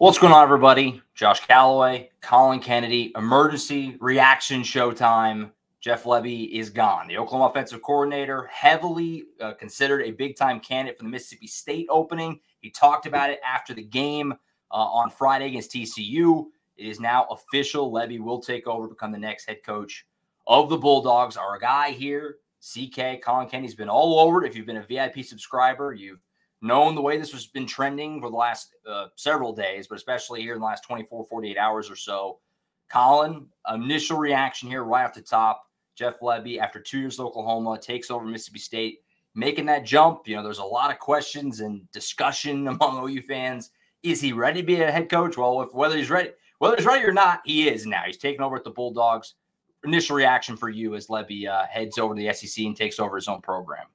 What's going on, everybody? Josh Callaway, Collin Kennedy, emergency reaction showtime. Jeff Lebby is gone. The Oklahoma offensive coordinator, heavily uh, considered a big time candidate for the Mississippi State opening. He talked about it after the game uh, on Friday against TCU. It is now official. Lebby will take over, become the next head coach of the Bulldogs. Our guy here, CK Collin Kennedy's been all over it. If you've been a VIP subscriber, you've known the way this has been trending for the last uh, several days, but especially here in the last 24, 48 hours or so. Collin, initial reaction here right off the top. Jeff Lebby, after two years at Oklahoma, takes over Mississippi State, making that jump. You know, there's a lot of questions and discussion among OU fans. Is he ready to be a head coach? Well, if whether he's ready, whether he's ready or not, he is now. He's taking over at the Bulldogs. Initial reaction for you as Lebby uh, heads over to the SEC and takes over his own program.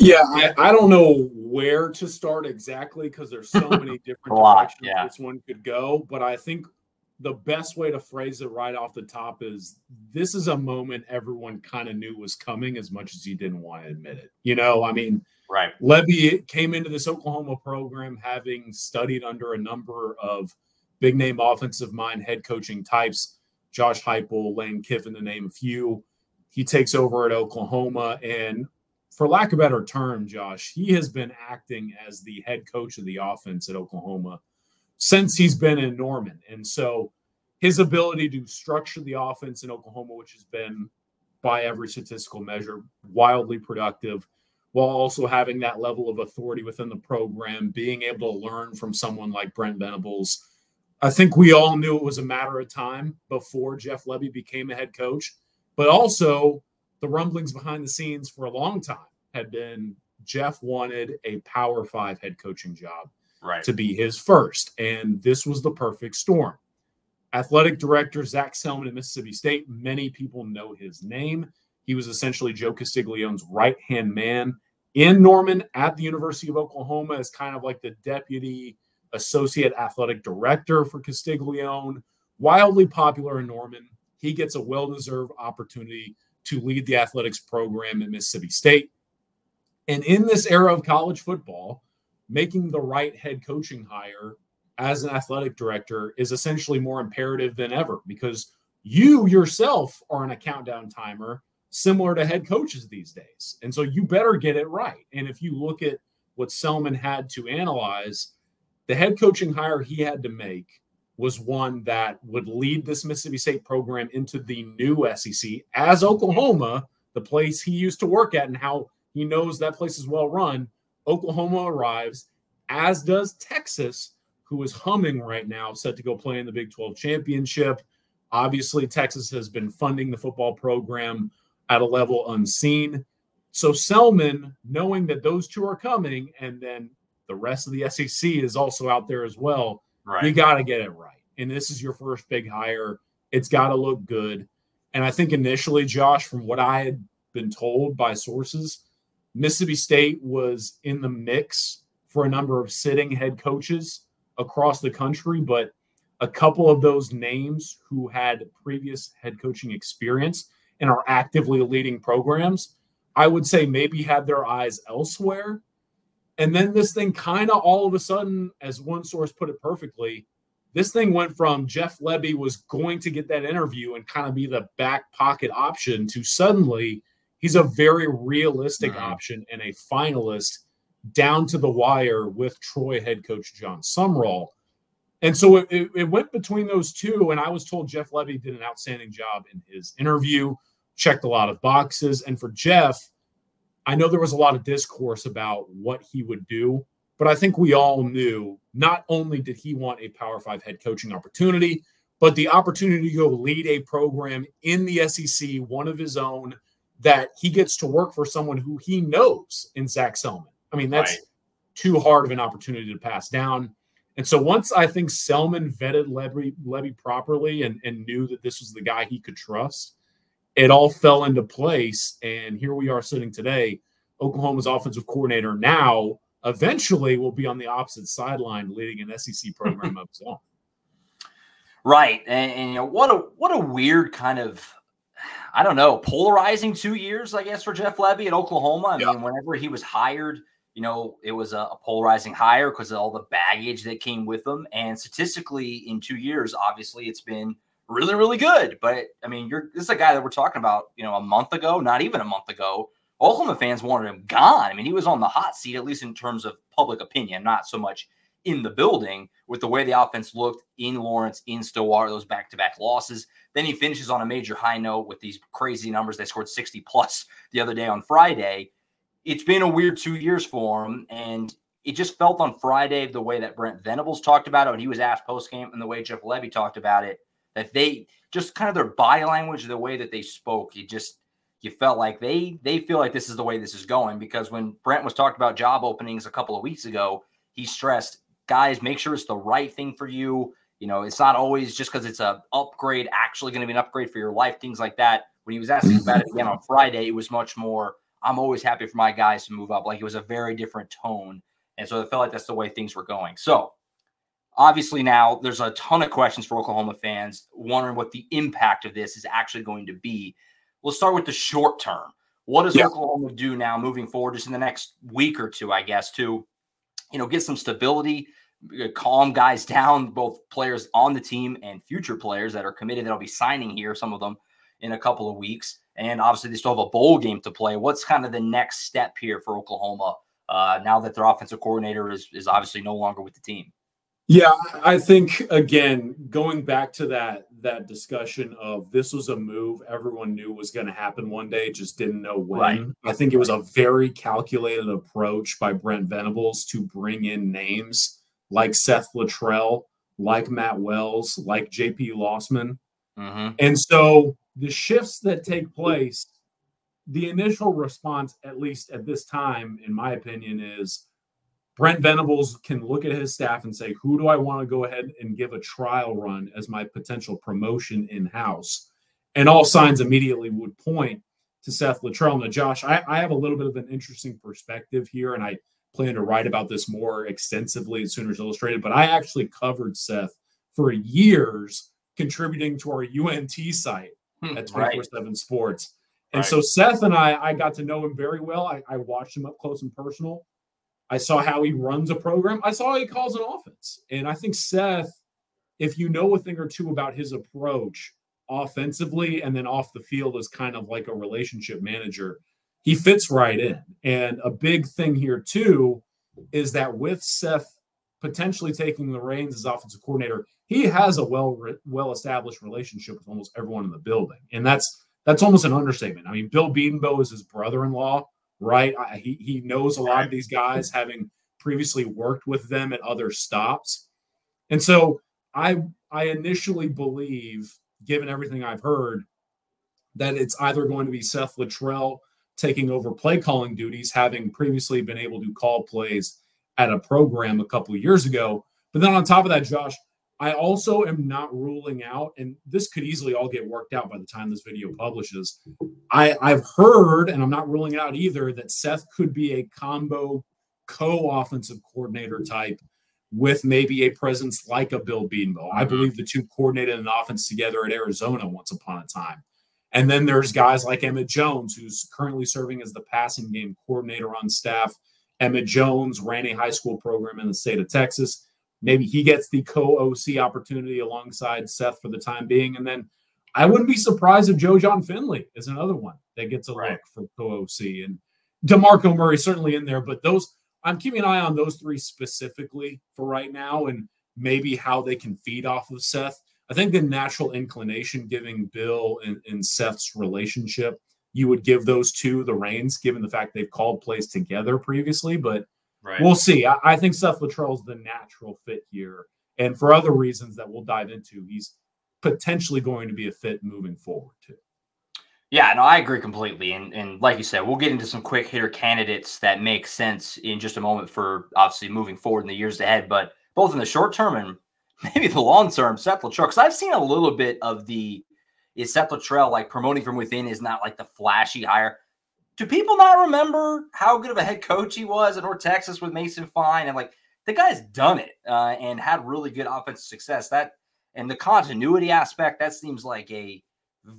Yeah, I, I, don't know where to start exactly because there's so many different lot, directions yeah. this one could go. But I think the best way to phrase it right off the top is this is a moment everyone kind of knew was coming as much as you didn't want to admit it. You know, I mean, right. Lebby came into this Oklahoma program having studied under a number of big name offensive mind head coaching types, Josh Heupel, Lane Kiffin, to name a few. He takes over at Oklahoma and for lack of a better term, Josh, he has been acting as the head coach of the offense at Oklahoma since he's been in Norman. And so his ability to structure the offense in Oklahoma, which has been by every statistical measure wildly productive, while also having that level of authority within the program, being able to learn from someone like Brent Venables. I think we all knew it was a matter of time before Jeff Lebby became a head coach, but also the rumblings behind the scenes for a long time had been Jeff wanted a Power Five head coaching job right. to be his first, and this was the perfect storm. Athletic director Zac Selmon at Mississippi State. Many people know his name. He was essentially Joe Castiglione's right hand man in Norman at the University of Oklahoma as kind of like the deputy associate athletic director for Castiglione. Wildly popular in Norman. He gets a well deserved opportunity to lead the athletics program at Mississippi State. And in this era of college football, making the right head coaching hire as an athletic director is essentially more imperative than ever because you yourself are on a countdown timer similar to head coaches these days. And so you better get it right. And if you look at what Selmon had to analyze, the head coaching hire he had to make was one that would lead this Mississippi State program into the new SEC as Oklahoma, the place he used to work at and how he knows that place is well run. Oklahoma arrives, as does Texas, who is humming right now, set to go play in the Big 12 championship. Obviously, Texas has been funding the football program at a level unseen. So, Selmon, knowing that those two are coming, and then the rest of the SEC is also out there as well, Right. you got to get it right. And this is your first big hire. It's got to look good. And I think initially, Josh, from what I had been told by sources, Mississippi State was in the mix for a number of sitting head coaches across the country, but a couple of those names who had previous head coaching experience and are actively leading programs, I would say maybe had their eyes elsewhere. And then this thing kind of all of a sudden, as one source put it perfectly, this thing went from Jeff Lebby was going to get that interview and kind of be the back pocket option to suddenly he's a very realistic mm-hmm. option and a finalist down to the wire with Troy head coach Jon Sumrall. And so it, it, it, went between those two. And I was told Jeff Lebby did an outstanding job in his interview, checked a lot of boxes. And for Jeff, I know there was a lot of discourse about what he would do, but I think we all knew not only did he want a Power Five head coaching opportunity, but the opportunity to go lead a program in the SEC, one of his own, that he gets to work for someone who he knows in Zac Selmon. I mean, that's right. too hard of an opportunity to pass down. And so once I think Selmon vetted Lebby, Lebby properly and, and knew that this was the guy he could trust, it all fell into place. And here we are sitting today. Oklahoma's offensive coordinator now eventually will be on the opposite sideline leading an SEC program of his own. Right. And, and, you know, what a what a weird kind of I don't know, polarizing two years, I guess, for Jeff Lebby at Oklahoma. I mean, whenever he was hired, you know, it was a, a polarizing hire because of all the baggage that came with him. And statistically, in two years, obviously, it's been really, really good. But I mean, you're this is a guy that we're talking about, you know, a month ago, not even a month ago. Oklahoma fans wanted him gone. I mean, he was on the hot seat, at least in terms of public opinion, not so much in the building with the way the offense looked in Lawrence, in Stillwater, those back to back losses. Then he finishes on a major high note with these crazy numbers. They scored 60 plus the other day on Friday it's been a weird two years for him. And it just felt on Friday the way that Brent Venables talked about it when he was asked post game and the way Jeff Lebby talked about it, that they just kind of their body language, the way that they spoke, you just you felt like they they feel like this is the way this is going because when Brent was talking about job openings a couple of weeks ago, he stressed, guys, make sure it's the right thing for you. You know, it's not always just because it's a upgrade actually going to be an upgrade for your life, things like that. When he was asking about it again on Friday, it was much more I'm always happy for my guys to move up. Like it was a very different tone. And so it felt like that's the way things were going. So obviously now there's a ton of questions for Oklahoma fans wondering what the impact of this is actually going to be. We'll start with the short term. What does yeah. Oklahoma do now moving forward, just in the next week or two, I guess, to you know get some stability, calm guys down, both players on the team and future players that are committed that'll be signing here, some of them in a couple of weeks. And obviously, they still have a bowl game to play. What's kind of the next step here for Oklahoma uh, now that their offensive coordinator is, is obviously no longer with the team? Yeah, I think again, going back to that that discussion of this was a move everyone knew was going to happen one day, just didn't know when. Right. I think it was a very calculated approach by Brent Venables to bring in names like Seth Littrell, like Matt Wells, like JP Losman. Mm-hmm. And so the shifts that take place, the initial response, at least at this time, in my opinion, is Brent Venables can look at his staff and say, who do I want to go ahead and give a trial run as my potential promotion in house? And all signs immediately would point to Seth Littrell. Now, Josh, I, I, have a little bit of an interesting perspective here, and I plan to write about this more extensively in Sooners Illustrated, but I actually covered Seth for years contributing to our UNT site hmm, at 24 7 Sports. And right. so Seth and I, I got to know him very well. I, I, watched him up close and personal. I saw how he runs a program. I saw how he calls an offense. And I think Seth, if you know a thing or two about his approach offensively and then off the field as kind of like a relationship manager, he fits right in. And a big thing here, too, is that with Seth potentially taking the reins as offensive coordinator, he has a well well established relationship with almost everyone in the building, and that's that's almost an understatement. I mean, Bill Bedenbaugh is his brother-in-law, right? I, he he knows a lot of these guys, having previously worked with them at other stops, and so I I initially believe, given everything I've heard, that it's either going to be Seth Littrell taking over play calling duties, having previously been able to call plays at a program a couple of years ago. But then on top of that, Josh, I also am not ruling out, and this could easily all get worked out by the time this video publishes. I, I've heard, and I'm not ruling it out either, that Seth could be a combo co-offensive coordinator type with maybe a presence like a Bill Bedenbaugh. I mm-hmm. believe the two coordinated an offense together at Arizona once upon a time. And then there's guys like Emmett Jones, who's currently serving as the passing game coordinator on staff Emmett Jones ran a high school program in the state of Texas. maybe he gets the co OC opportunity alongside Seth for the time being. And then I wouldn't be surprised if Joe Jon Finley is another one that gets a right. look for co OC. And DeMarco Murray certainly in there, but those I'm keeping an eye on those three specifically for right now and maybe how they can feed off of Seth. I think the natural inclination, giving Bill and, and Seth's relationship, you would give those two the reins, given the fact they've called plays together previously. But right. we'll see. I, I think Seth Littrell is the natural fit here. And for other reasons that we'll dive into, he's potentially going to be a fit moving forward, too. Yeah, no, I agree completely. And and like you said, we'll get into some quick hitter candidates that make sense in just a moment for obviously moving forward in the years ahead. But both in the short term and maybe the long term, Seth Littrell, because I've seen a little bit of the is Seth Littrell like promoting from within is not like the flashy hire. Do people not remember how good of a head coach he was at North Texas with Mason Fine? And like the guy's done it uh, and had really good offensive success. That and the continuity aspect that seems like a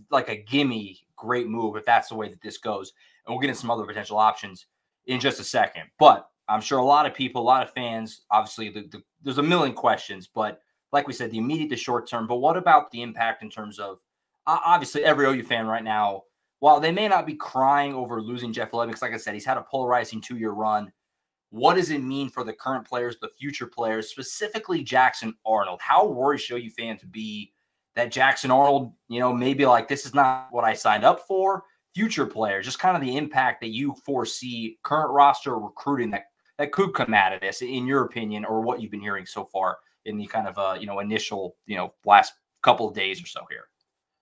like a gimme great move if that's the way that this goes. And we'll get into some other potential options in just a second. But I'm sure a lot of people, a lot of fans, obviously, the, the, there's a million questions. But like we said, the immediate to short term. But what about the impact in terms of obviously every OU fan right now? While they may not be crying over losing Jeff Lebby, because like I said, he's had a polarizing two year run. What does it mean for the current players, the future players, specifically Jackson Arnold? How worried should you fans be that Jackson Arnold, you know, maybe like this is not what I signed up for. Future players, just kind of the impact that you foresee current roster recruiting that that could come out of this, in your opinion, or what you've been hearing so far in the kind of uh, you know initial you know last couple of days or so here.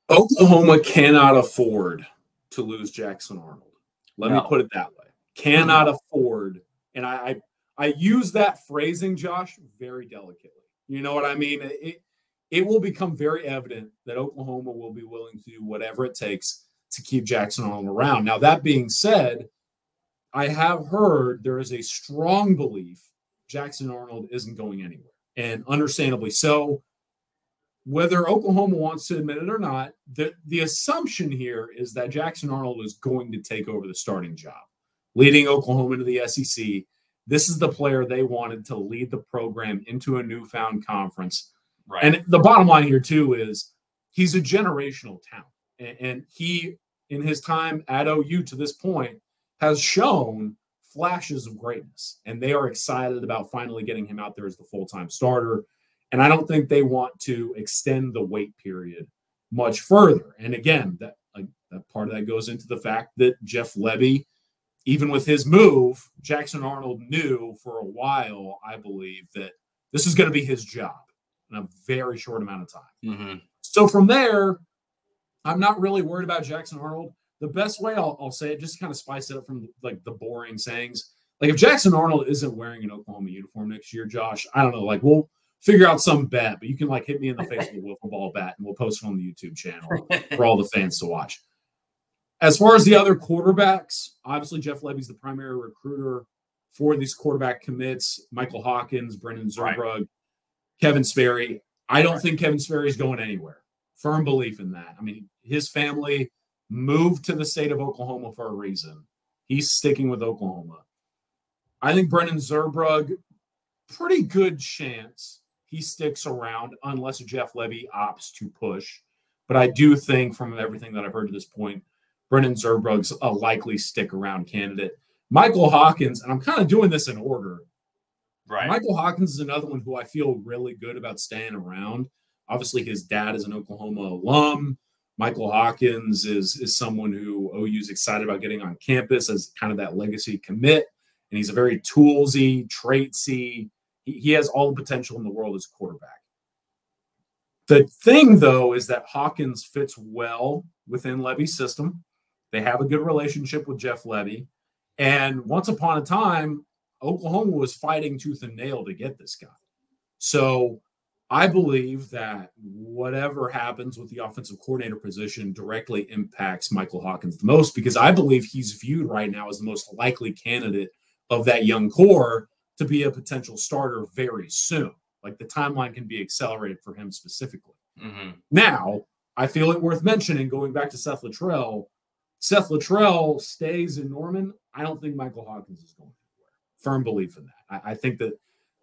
Oklahoma cannot afford to lose Jackson Arnold. Let no. me put it that way. Cannot afford, and I, I I use that phrasing, Josh, very delicately. You know what I mean? It, it will become very evident that Oklahoma will be willing to do whatever it takes to keep Jackson Arnold around. Now, that being said, I have heard there is a strong belief Jackson Arnold isn't going anywhere, and understandably so. Whether Oklahoma wants to admit it or not, the, the assumption here is that Jackson Arnold is going to take over the starting job, leading Oklahoma to the SEC. This is the player they wanted to lead the program into a newfound conference Right. And the bottom line here too is he's a generational talent, and, and he in his time at OU to this point has shown flashes of greatness, and they are excited about finally getting him out there as the full time starter. And I don't think they want to extend the wait period much further. And again, that, uh, that part of that goes into the fact that Jeff Lebby, even with his move, Jackson Arnold knew for a while, I believe, that this is going to be his job in a very short amount of time. Mm-hmm. So from there, I'm not really worried about Jackson Arnold. The best way I'll, I'll say it, just kind of spice it up from like the boring sayings. Like if Jackson Arnold isn't wearing an Oklahoma uniform next year, Josh, I don't know. Like we'll figure out some bet, but you can like hit me in the face with a wiffle ball bat, and we'll post it on the YouTube channel for all the fans to watch. As far as the other quarterbacks, obviously Jeff Lebby's the primary recruiter for these quarterback commits. Michael Hawkins, Brendan Zurbrugg, right. Kevin Sperry. I don't think Kevin Sperry is going anywhere. Firm belief in that. I mean, his family moved to the state of Oklahoma for a reason. He's sticking with Oklahoma. I think Brendan Zurbrugg, pretty good chance he sticks around unless Jeff Lebby opts to push. But I do think, from everything that I've heard to this point, Brendan Zurbrugg's a likely stick around candidate. Michael Hawkins, and I'm kind of doing this in order. Right. Michael Hawkins is another one who I feel really good about staying around. Obviously, his dad is an Oklahoma alum. Michael Hawkins is is someone who OU is excited about getting on campus as kind of that legacy commit, and he's a very toolsy, traitsy. He, he has all the potential in the world as quarterback. The thing, though, is that Hawkins fits well within Lebby's system. They have a good relationship with Jeff Lebby, And once upon a time, Oklahoma was fighting tooth and nail to get this guy. So I believe that whatever happens with the offensive coordinator position directly impacts Michael Hawkins the most because I believe he's viewed right now as the most likely candidate of that young core to be a potential starter very soon. Like the timeline can be accelerated for him specifically. Mm-hmm. Now, I feel it worth mentioning going back to Seth Littrell. Seth Littrell stays in Norman. I don't think Michael Hawkins is going anywhere. firm belief in that. I, I think that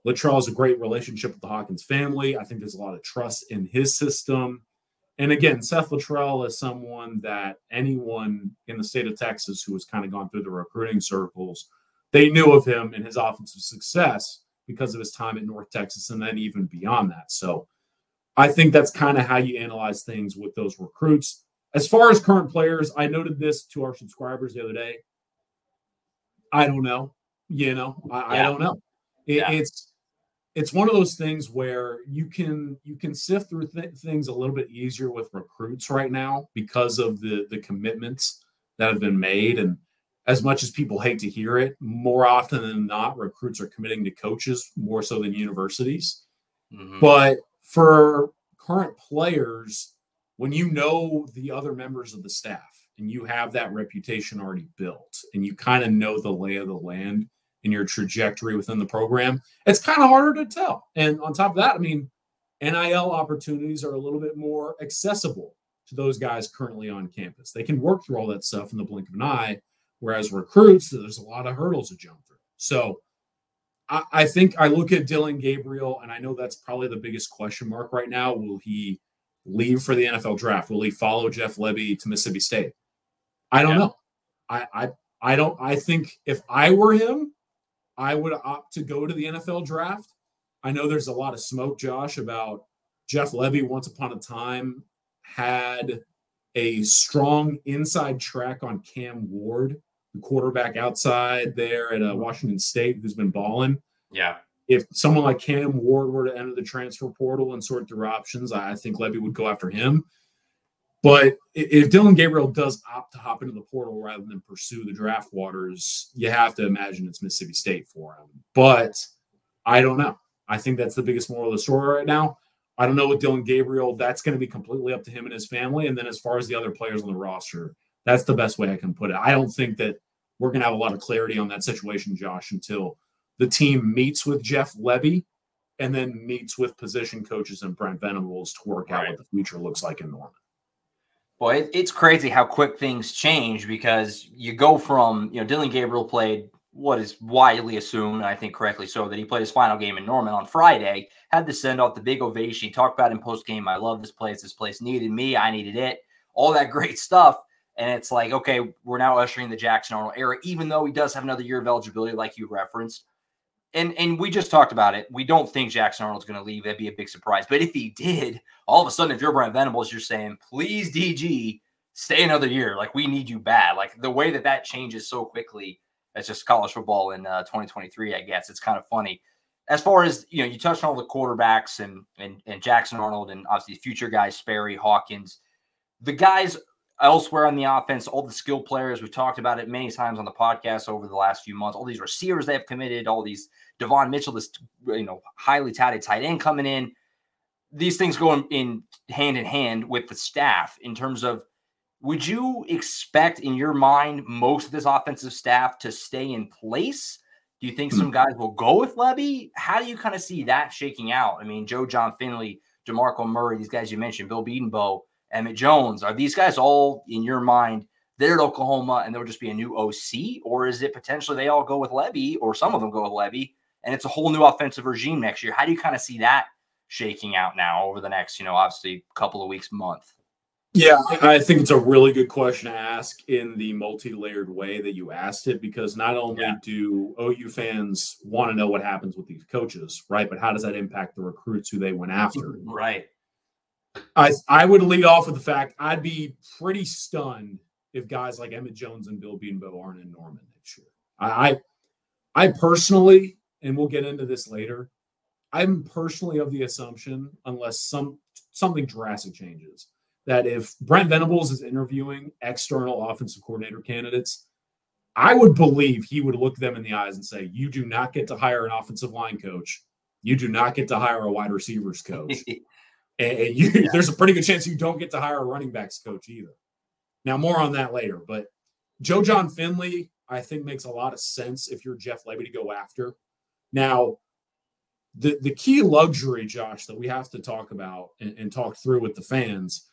Littrell has a great relationship with the Hawkins family. I think there's a lot of trust in his system. And again, Seth Littrell is someone that anyone in the state of Texas who has kind of gone through the recruiting circles, they knew of him and his offensive success because of his time at North Texas and then even beyond that. So I think that's kind of how you analyze things with those recruits. As far as current players, I noted this to our subscribers the other day. I don't know. You know, I, yeah. I don't know. It, yeah. It's it's one of those things where you can you can sift through th- things a little bit easier with recruits right now because of the the commitments that have been made and as much as people hate to hear it more often than not recruits are committing to coaches more so than universities mm-hmm. but for current players when you know the other members of the staff and you have that reputation already built and you kind of know the lay of the land in your trajectory within the program, it's kind of harder to tell. And on top of that, I mean, NIL opportunities are a little bit more accessible to those guys currently on campus. They can work through all that stuff in the blink of an eye, whereas recruits, there's a lot of hurdles to jump through. So I, I think I look at Dillon Gabriel, and I know that's probably the biggest question mark right now. Will he leave for the NFL draft? Will he follow Jeff Lebby to Mississippi State? I don't yeah. know. I, I I don't I think if I were him, I would opt to go to the NFL draft. I know there's a lot of smoke, Josh, about Jeff Lebby once upon a time had a strong inside track on Cam Ward, the quarterback outside there at uh, Washington State, who's been balling. Yeah. If someone like Cam Ward were to enter the transfer portal and sort through options, I think Lebby would go after him. But if Dillon Gabriel does opt to hop into the portal rather than pursue the draft waters, you have to imagine it's Mississippi State for him. But I don't know. I think that's the biggest moral of the story right now. I don't know with Dillon Gabriel. That's going to be completely up to him and his family. And then as far as the other players on the roster, that's the best way I can put it. I don't think that we're going to have a lot of clarity on that situation, Josh, until the team meets with Jeff Lebby and then meets with position coaches and Brent Venables to work out what the future looks like in Norman. Well, it, it's crazy how quick things change because you go from, you know, Dillon Gabriel played what is widely assumed, and I think correctly so, that he played his final game in Norman on Friday, had to send off the big ovation. He talked about in post game, I love this place. This place needed me. I needed it. All that great stuff. And it's like, okay, we're now ushering the Jackson Arnold era, even though he does have another year of eligibility, like you referenced and and we just talked about it. We don't think Jackson Arnold's going to leave. That'd be a big surprise. But if he did, all of a sudden, if you're Brent Venables, you're saying, please, DG, stay another year. Like we need you bad. Like the way that that changes so quickly. That's just college football in uh, 2023. I guess it's kind of funny. As far as you know, you touched on all the quarterbacks and and and Jackson Arnold and obviously future guys, Sperry, Hawkins. The guys elsewhere on the offense, all the skill players, we've talked about it many times on the podcast over the last few months. All these receivers they have committed, all these Devon Mitchell, this you know highly touted tight end coming in. These things go in, in hand in hand with the staff in terms of would you expect in your mind most of this offensive staff to stay in place? Do you think hmm. some guys will go with Lebby? How do you kind of see that shaking out? I mean, Joe Jon Finley, DeMarco Murray, these guys you mentioned, Bill Bedenbaugh, Emmett Jones, are these guys all in your mind they're at Oklahoma and there'll just be a new OC? Or is it potentially they all go with Lebby, or some of them go with Lebby, and it's a whole new offensive regime next year. How do you kind of see that shaking out now over the next, you know, obviously couple of weeks, month? Yeah, I think it's a really good question to ask in the multi-layered way that you asked it because not only yeah. do OU fans want to know what happens with these coaches, right? But how does that impact the recruits who they went after? Right. I I would lead off with the fact I'd be pretty stunned if guys like Emmett Jones and Bill Bedenbaugh aren't in Norman next year. I I personally and we'll get into this later. I'm personally of the assumption, unless some something drastic changes, that if Brent Venables is interviewing external offensive coordinator candidates, I would believe he would look them in the eyes and say, "You do not get to hire an offensive line coach. You do not get to hire a wide receivers coach, and, you, yeah. there's a pretty good chance you don't get to hire a running backs coach either." Now, more on that later, but Joe Jon Finley, I think, makes a lot of sense if you're Jeff Lebby to go after now, the, the key luxury, Josh, that we have to talk about and, and talk through with the fans,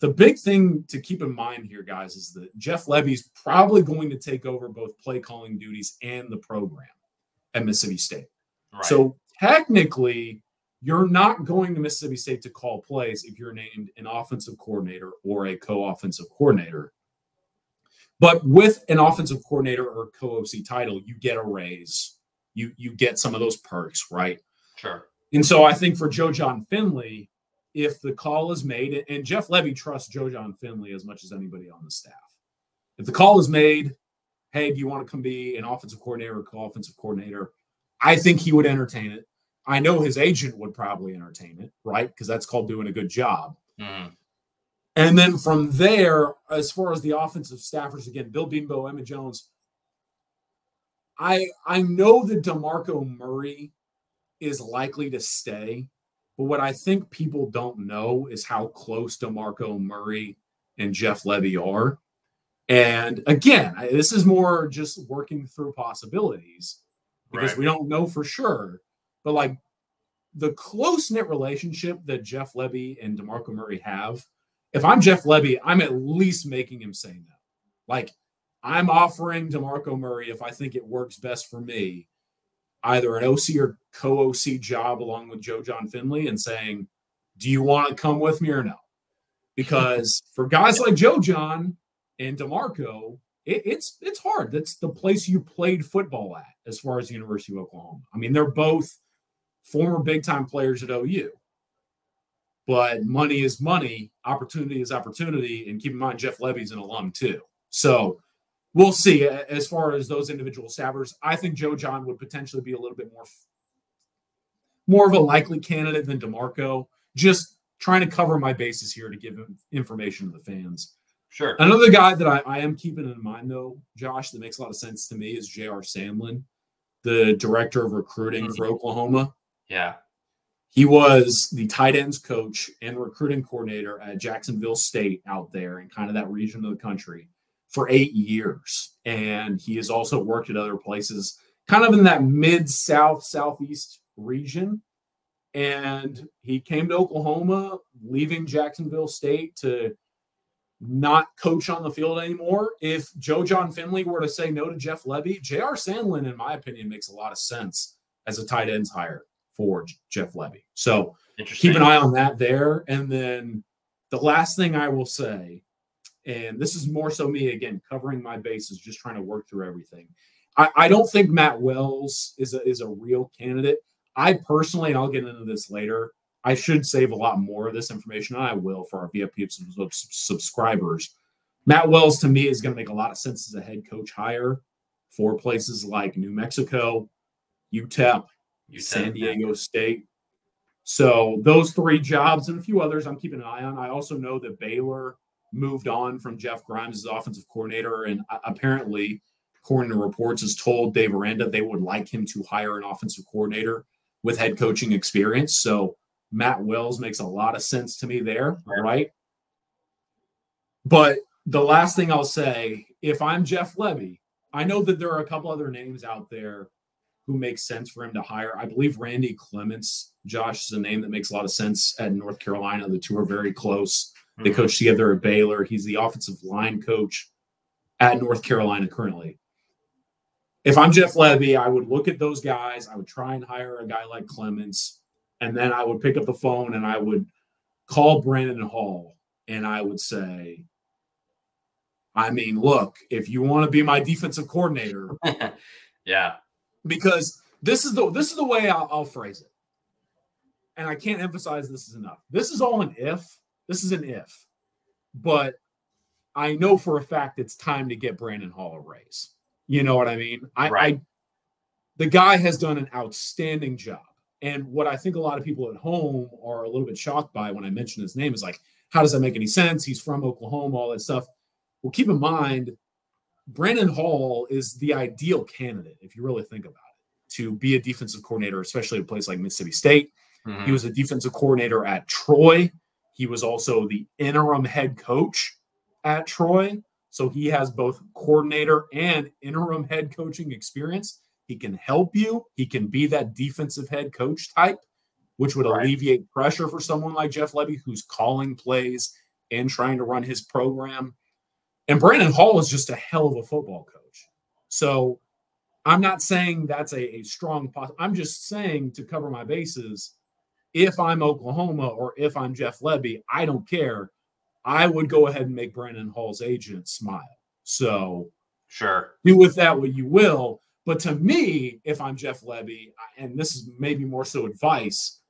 the big thing to keep in mind here, guys, is that Jeff Lebby's probably going to take over both play calling duties and the program at Mississippi State. Right. So technically, you're not going to Mississippi State to call plays if you're named an offensive coordinator or a co offensive coordinator. But with an offensive coordinator or co OC title, you get a raise. You you get some of those perks, right? Sure. And so I think for Joe Jon Finley, if the call is made, and Jeff Lebby trusts Joe Jon Finley as much as anybody on the staff. If the call is made, hey, do you want to come be an offensive coordinator or co-offensive coordinator? I think he would entertain it. I know his agent would probably entertain it, right? Because that's called doing a good job. Mm. And then from there, as far as the offensive staffers, again, Bill Bedenbaugh, Emmett Jones, I I know that DeMarco Murray is likely to stay, but what I think people don't know is how close DeMarco Murray and Jeff Lebby are. And again, this is more just working through possibilities because right. we don't know for sure. But like the close knit relationship that Jeff Lebby and DeMarco Murray have, if I'm Jeff Lebby, I'm at least making him say no. Like I'm offering DeMarco Murray if I think it works best for me, either an OC or co OC job along with Joe Jon Finley and saying, Do you want to come with me or no? Because for guys like Joe Jon and DeMarco, it, it's it's hard. That's the place you played football at, as far as the University of Oklahoma. I mean, they're both former big time players at OU. But money is money, opportunity is opportunity, and keep in mind Jeff Lebby's an alum too. So we'll see. As far as those individual staffers, I think Joe Jon would potentially be a little bit more more of a likely candidate than DeMarco. Just trying to cover my bases here to give information to the fans. Sure. Another guy that I, I am keeping in mind, though, Josh, that makes a lot of sense to me is J.R. Sandlin, the director of recruiting mm-hmm. for Oklahoma. Yeah. He was the tight ends coach and recruiting coordinator at Jacksonville State out there in kind of that region of the country for eight years. And he has also worked at other places, kind of in that mid south, southeast region. And he came to Oklahoma, leaving Jacksonville State to not coach on the field anymore. If Joe Jon Finley were to say no to Jeff Lebby, J.R. Sandlin, in my opinion, makes a lot of sense as a tight ends hire for Jeff Lebby. So keep an eye on that there. And then the last thing I will say, and this is more so me again covering my bases, just trying to work through everything. I, I don't think Matt Wells is a, is a real candidate. I personally, and I'll get into this later, I should save a lot more of this information, and I will for our VIP subscribers. Matt Wells to me is going to make a lot of sense as a head coach hire for places like New Mexico, UTEP, UTEP San Diego State. So those three jobs and a few others I'm keeping an eye on. I also know that Baylor moved on from Jeff Grimes as offensive coordinator, and apparently, according to reports, has told Dave Aranda they would like him to hire an offensive coordinator with head coaching experience. So Matt Wells makes a lot of sense to me there, right? But the last thing I'll say, if I'm Jeff Lebby, I know that there are a couple other names out there who make sense for him to hire. I believe Randy Clements, Josh, is a name that makes a lot of sense at North Carolina. The two are very close. They hmm. coach together at Baylor. He's the offensive line coach at North Carolina currently. If I'm Jeff Lebby, I would look at those guys. I would try and hire a guy like Clements and then I would pick up the phone and I would call Brandon Hall and I would say, I mean, look, if you want to be my defensive coordinator, yeah, because this is the this is the way I'll, I'll phrase it, and I can't emphasize this is enough. This is all an if. This is an if, but I know for a fact it's time to get Brandon Hall a raise. You know what I mean? I, right. I the guy has done an outstanding job. And what I think a lot of people at home are a little bit shocked by when I mention his name is like, how does that make any sense? He's from Oklahoma, all that stuff. Well, keep in mind, Brandon Hall is the ideal candidate, if you really think about it, to be a defensive coordinator, especially at a place like Mississippi State. Mm-hmm. He was a defensive coordinator at Troy. He was also the interim head coach at Troy. So he has both coordinator and interim head coaching experience. He can help you. He can be that defensive head coach type, which would right. alleviate pressure for someone like Jeff Lebby, who's calling plays and trying to run his program. And Brandon Hall is just a hell of a football coach. So I'm not saying that's a, a strong. Pos- I'm just saying to cover my bases. If I'm Oklahoma or if I'm Jeff Lebby, I don't care. I would go ahead and make Brandon Hall's agent smile. So sure, do with that what you will. But to me, if I'm Jeff Lebby, and this is maybe more so advice,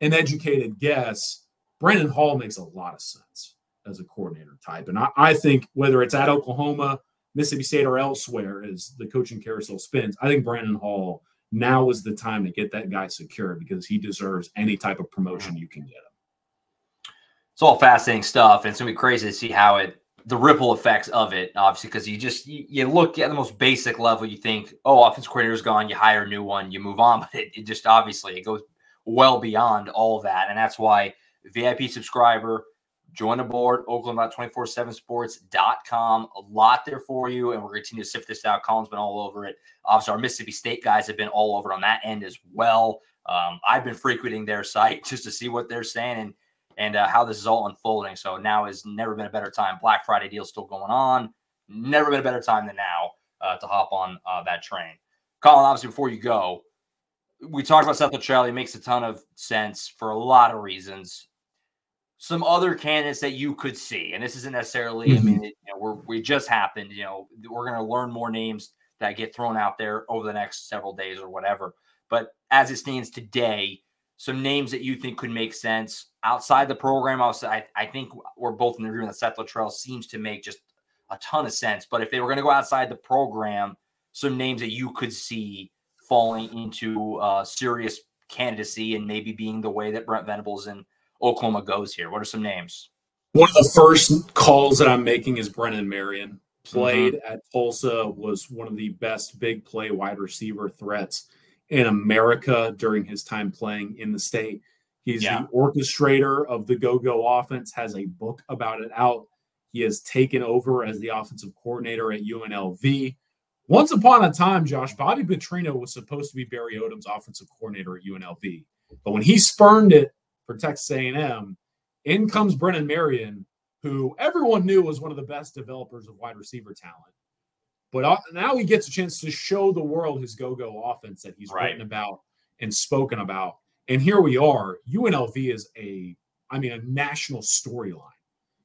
an educated guess, Brandon Hall makes a lot of sense as a coordinator type. And I, I think whether it's at Oklahoma, Mississippi State, or elsewhere, as the coaching carousel spins, I think Brandon Hall now is the time to get that guy secured because he deserves any type of promotion you can get him. It's all fascinating stuff, and it's gonna be crazy to see how it the ripple effects of it, obviously, because you just you, you, look at the most basic level, you think, oh, offense coordinator's gone, you hire a new one, you move on, but it, it just obviously it goes well beyond all that, and that's why VIP subscriber Join the board, Oklahoma247sports.com. A lot there for you, and we're going to continue to sift this out. Collin's been all over it. Obviously, our Mississippi State guys have been all over on that end as well. Um, I've been frequenting their site just to see what they're saying and and uh, how this is all unfolding. So now has never been a better time. Black Friday deal still going on. Never been a better time than now uh, to hop on uh, that train. Collin, obviously, before you go, we talked about Seth Littrell. It makes a ton of sense for a lot of reasons some other candidates that you could see, and this isn't necessarily. Mm-hmm. I mean, it, you know, we're we just happened. You know, we're going to learn more names that get thrown out there over the next several days or whatever. But as it stands today, some names that you think could make sense outside the program. Also, I, I think we're both in agreement that Seth Littrell seems to make just a ton of sense. But if they were going to go outside the program, some names that you could see falling into uh, serious candidacy and maybe being the way that Brent Venables and Oklahoma goes here? What are some names? One of the first calls that I'm making is Brennan Marion. Played mm-hmm. at Tulsa, was one of the best big play wide receiver threats in America during his time playing in the state. He's yeah. the orchestrator of the go go offense, has a book about it out. He has taken over as the offensive coordinator at UNLV. Once upon a time, Josh, Bobby Petrino was supposed to be Barry Odom's offensive coordinator at UNLV. But when he spurned it for Texas A&M. In comes Brennan Marion, who everyone knew was one of the best developers of wide receiver talent. But uh, now he gets a chance to show the world his go-go offense that he's right. written about and spoken about. And here we are. UNLV is a, I mean, a national storyline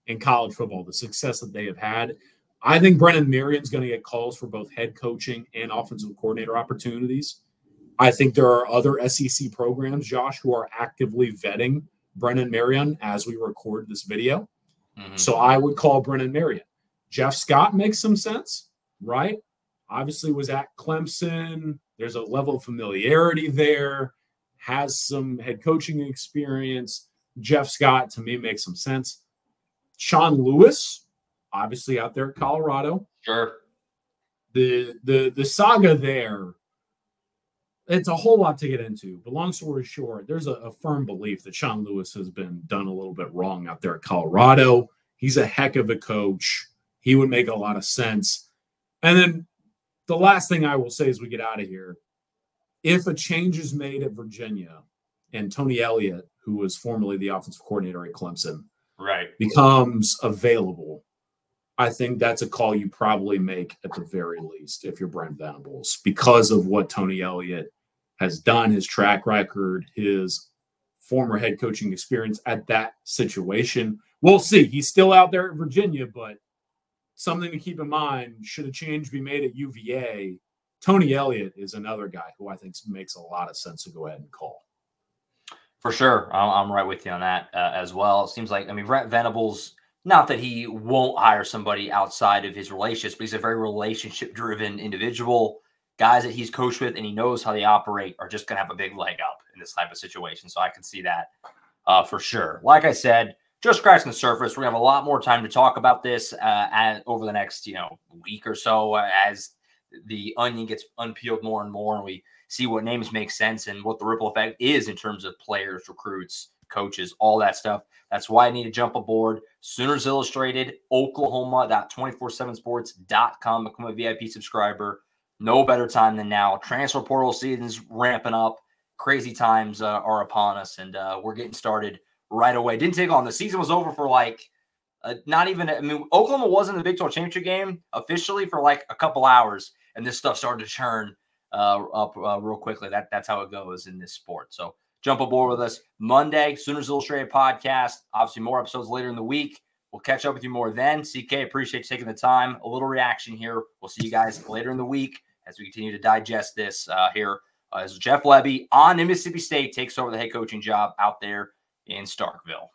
in college football. The success that they have had. I think Brennan Marion's going to get calls for both head coaching and offensive coordinator opportunities. I think there are other SEC programs, Josh, who are actively vetting Brennan Marion as we record this video. Mm-hmm. So I would call Brennan Marion. Jeff Scott makes some sense, right? Obviously, was at Clemson. There's a level of familiarity there, has some head coaching experience. Jeff Scott, to me, makes some sense. Sean Lewis, obviously out there at Colorado. Sure. The the the saga there it's a whole lot to get into, but long story short, there's a, a, firm belief that Sean Lewis has been done a little bit wrong out there at Colorado. He's a heck of a coach. He would make a lot of sense. And then the last thing I will say as we get out of here if a change is made at Virginia and Tony Elliott, who was formerly the offensive coordinator at Clemson, right, becomes available, I think that's a call you probably make at the very least if you're Brent Venables because of what Tony Elliott has done, his track record, his former head coaching experience at that situation. We'll see. He's still out there at Virginia, but something to keep in mind should a change be made at UVA, Tony Elliott is another guy who I think makes a lot of sense to go ahead and call. For sure. I'm right with you on that uh, as well. It seems like, I mean, Brent Venables not that he won't hire somebody outside of his relationships, but he's a very relationship driven individual. Guys that he's coached with and he knows how they operate are just going to have a big leg up in this type of situation. So I can see that uh, for sure. Like I said, just scratching the surface. We're gonna have a lot more time to talk about this uh, at, over the next you know week or so uh, as the onion gets unpeeled more and more, and we see what names make sense and what the ripple effect is in terms of players, recruits, coaches, all that stuff. That's why I need to jump aboard. Sooners Illustrated, Oklahoma, that 247sports.com. Become a VIP subscriber. No better time than now. Transfer portal season's ramping up. Crazy times uh, are upon us, and uh, we're getting started right away. Didn't take long. The season was over for like uh, not even. I mean, Oklahoma wasn't in the Big 12 championship game officially for like a couple hours, and this stuff started to churn uh, up uh, real quickly. That that's how it goes in this sport. So jump aboard with us Monday, Sooners Illustrated podcast. Obviously, more episodes later in the week. We'll catch up with you more then. CK, appreciate you taking the time. A little reaction here. We'll see you guys later in the week as we continue to digest this uh, here uh, as Jeff Lebby on Mississippi State takes over the head coaching job out there in Starkville.